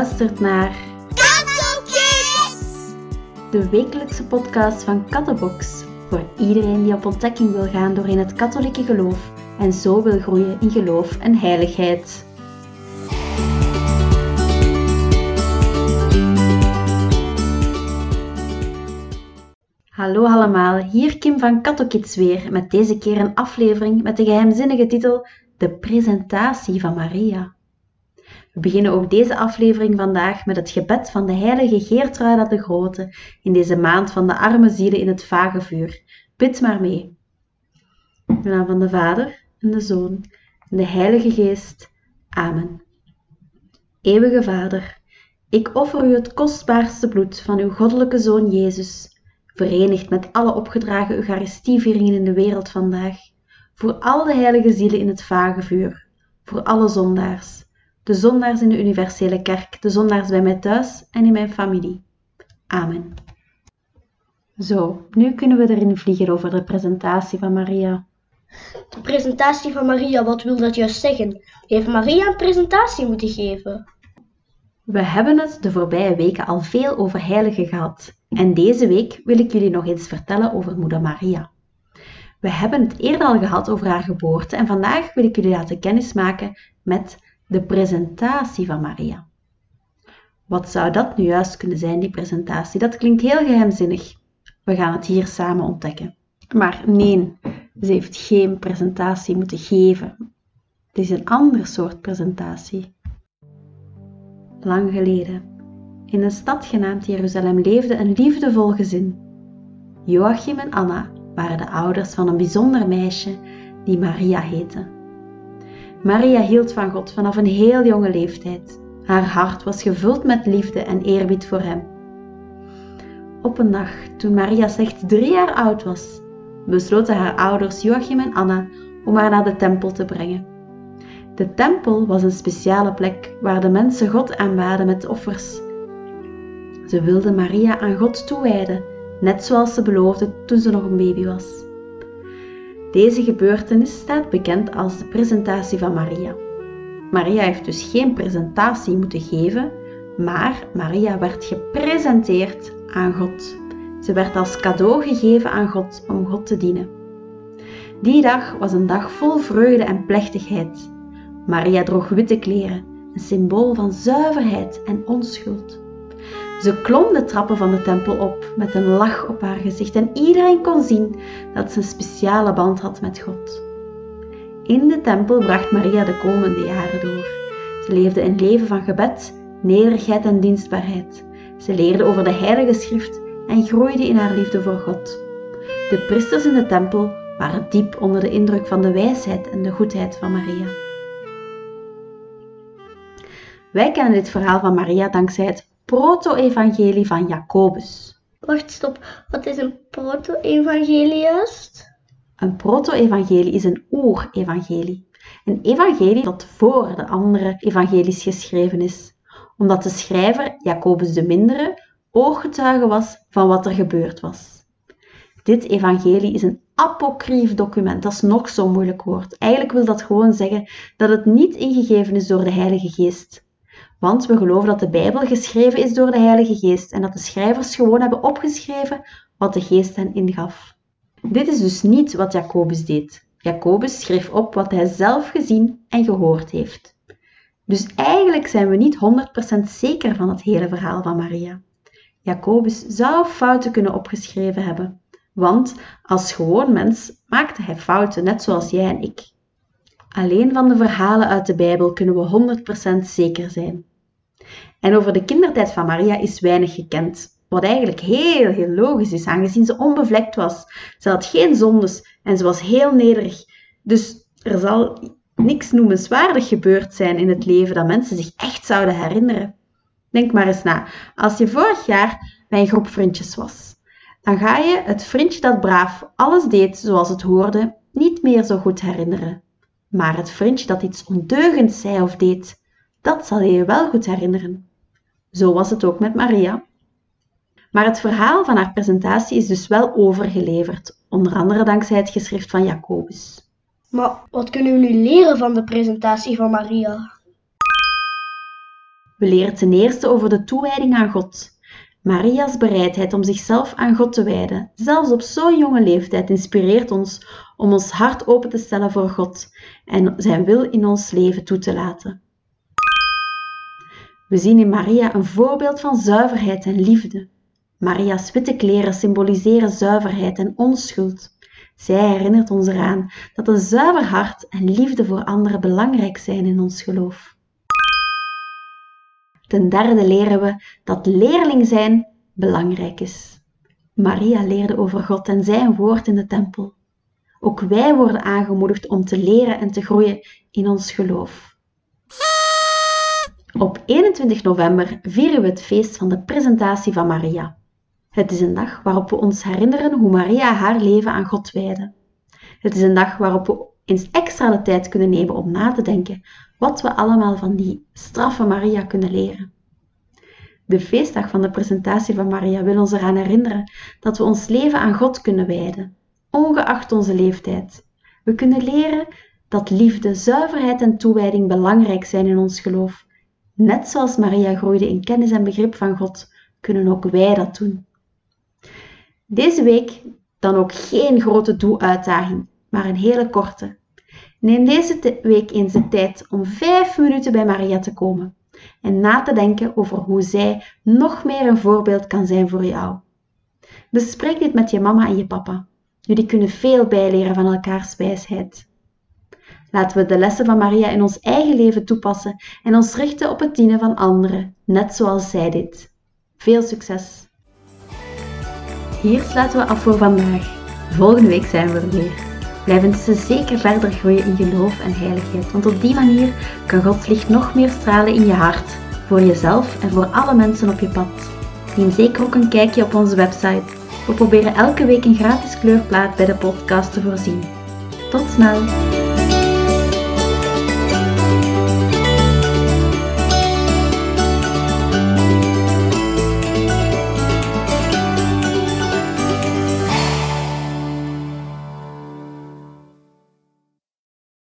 luistert naar Kids! de wekelijkse podcast van Kattenbox. Voor iedereen die op ontdekking wil gaan door in het katholieke geloof en zo wil groeien in geloof en heiligheid. Hallo allemaal, hier Kim van Kattokids weer met deze keer een aflevering met de geheimzinnige titel De presentatie van Maria. We beginnen ook deze aflevering vandaag met het gebed van de heilige Geertruida de Grote in deze maand van de arme zielen in het vagevuur. Bid maar mee. In de naam van de Vader en de Zoon en de Heilige Geest. Amen. Eeuwige Vader, ik offer u het kostbaarste bloed van uw goddelijke Zoon Jezus, verenigd met alle opgedragen Eucharistievieringen in de wereld vandaag, voor al de heilige zielen in het vagevuur, voor alle zondaars, de zondaars in de universele kerk, de zondaars bij mij thuis en in mijn familie. Amen. Zo, nu kunnen we erin vliegen over de presentatie van Maria. De presentatie van Maria, wat wil dat juist zeggen? Heeft Maria een presentatie moeten geven? We hebben het de voorbije weken al veel over heiligen gehad. En deze week wil ik jullie nog eens vertellen over moeder Maria. We hebben het eerder al gehad over haar geboorte en vandaag wil ik jullie laten kennismaken met de presentatie van Maria. Wat zou dat nu juist kunnen zijn, die presentatie? Dat klinkt heel geheimzinnig. We gaan het hier samen ontdekken. Maar nee, ze heeft geen presentatie moeten geven. Het is een ander soort presentatie. Lang geleden, in een stad genaamd Jeruzalem, leefde een liefdevol gezin. Joachim en Anna waren de ouders van een bijzonder meisje die Maria heette. Maria hield van God vanaf een heel jonge leeftijd. Haar hart was gevuld met liefde en eerbied voor Hem. Op een dag, toen Maria slechts drie jaar oud was, besloten haar ouders Joachim en Anna om haar naar de tempel te brengen. De tempel was een speciale plek waar de mensen God aanbaden met offers. Ze wilden Maria aan God toewijden, net zoals ze beloofde toen ze nog een baby was. Deze gebeurtenis staat bekend als de presentatie van Maria. Maria heeft dus geen presentatie moeten geven, maar Maria werd gepresenteerd aan God. Ze werd als cadeau gegeven aan God om God te dienen. Die dag was een dag vol vreugde en plechtigheid. Maria droeg witte kleren, een symbool van zuiverheid en onschuld. Ze klom de trappen van de tempel op met een lach op haar gezicht en iedereen kon zien dat ze een speciale band had met God. In de tempel bracht Maria de komende jaren door. Ze leefde een leven van gebed, nederigheid en dienstbaarheid. Ze leerde over de Heilige Schrift en groeide in haar liefde voor God. De priesters in de tempel waren diep onder de indruk van de wijsheid en de goedheid van Maria. Wij kennen dit verhaal van Maria dankzij het proto-evangelie van Jacobus. Wacht, stop. Wat is een proto-evangelie juist? Een proto-evangelie is een oer-evangelie. Een evangelie dat voor de andere evangelies geschreven is, omdat de schrijver, Jacobus de Mindere, ooggetuige was van wat er gebeurd was. Dit evangelie is een apocryf document, dat is nog zo'n moeilijk woord. Eigenlijk wil dat gewoon zeggen dat het niet ingegeven is door de Heilige Geest. Want we geloven dat de Bijbel geschreven is door de Heilige Geest en dat de schrijvers gewoon hebben opgeschreven wat de Geest hen ingaf. Dit is dus niet wat Jacobus deed. Jacobus schreef op wat hij zelf gezien en gehoord heeft. Dus eigenlijk zijn we niet 100% zeker van het hele verhaal van Maria. Jacobus zou fouten kunnen opgeschreven hebben, want als gewoon mens maakte hij fouten, net zoals jij en ik. Alleen van de verhalen uit de Bijbel kunnen we 100% zeker zijn. En over de kindertijd van Maria is weinig gekend, wat eigenlijk heel, heel logisch is, aangezien ze onbevlekt was. Ze had geen zondes en ze was heel nederig. Dus er zal niks noemenswaardig gebeurd zijn in het leven dat mensen zich echt zouden herinneren. Denk maar eens na. Als je vorig jaar bij een groep vriendjes was, dan ga je het vriendje dat braaf alles deed zoals het hoorde, niet meer zo goed herinneren. Maar het vriendje dat iets ondeugends zei of deed, dat zal je je wel goed herinneren. Zo was het ook met Maria. Maar het verhaal van haar presentatie is dus wel overgeleverd, onder andere dankzij het geschrift van Jacobus. Maar wat kunnen we nu leren van de presentatie van Maria? We leren ten eerste over de toewijding aan God. Maria's bereidheid om zichzelf aan God te wijden, zelfs op zo'n jonge leeftijd, inspireert ons om ons hart open te stellen voor God en zijn wil in ons leven toe te laten. We zien in Maria een voorbeeld van zuiverheid en liefde. Maria's witte kleren symboliseren zuiverheid en onschuld. Zij herinnert ons eraan dat een zuiver hart en liefde voor anderen belangrijk zijn in ons geloof. Ten derde leren we dat leerling zijn belangrijk is. Maria leerde over God en zijn woord in de tempel. Ook wij worden aangemoedigd om te leren en te groeien in ons geloof. Op 21 november vieren we het feest van de presentatie van Maria. Het is een dag waarop we ons herinneren hoe Maria haar leven aan God wijde. Het is een dag waarop we eens extra de tijd kunnen nemen om na te denken wat we allemaal van die straffe Maria kunnen leren. De feestdag van de presentatie van Maria wil ons eraan herinneren dat we ons leven aan God kunnen wijden, ongeacht onze leeftijd. We kunnen leren dat liefde, zuiverheid en toewijding belangrijk zijn in ons geloof. Net zoals Maria groeide in kennis en begrip van God, kunnen ook wij dat doen. Deze week dan ook geen grote doe-uitdaging, maar een hele korte. Neem deze week eens de tijd om vijf minuten bij Maria te komen en na te denken over hoe zij nog meer een voorbeeld kan zijn voor jou. Bespreek dit met je mama en je papa. Jullie kunnen veel bijleren van elkaars wijsheid. Laten we de lessen van Maria in ons eigen leven toepassen en ons richten op het dienen van anderen, net zoals zij dit. Veel succes! Hier sluiten we af voor vandaag. Volgende week zijn we er weer. Blijf intussen zeker verder groeien in geloof en heiligheid, want op die manier kan Gods licht nog meer stralen in je hart, voor jezelf en voor alle mensen op je pad. Neem zeker ook een kijkje op onze website. We proberen elke week een gratis kleurplaat bij de podcast te voorzien. Tot snel!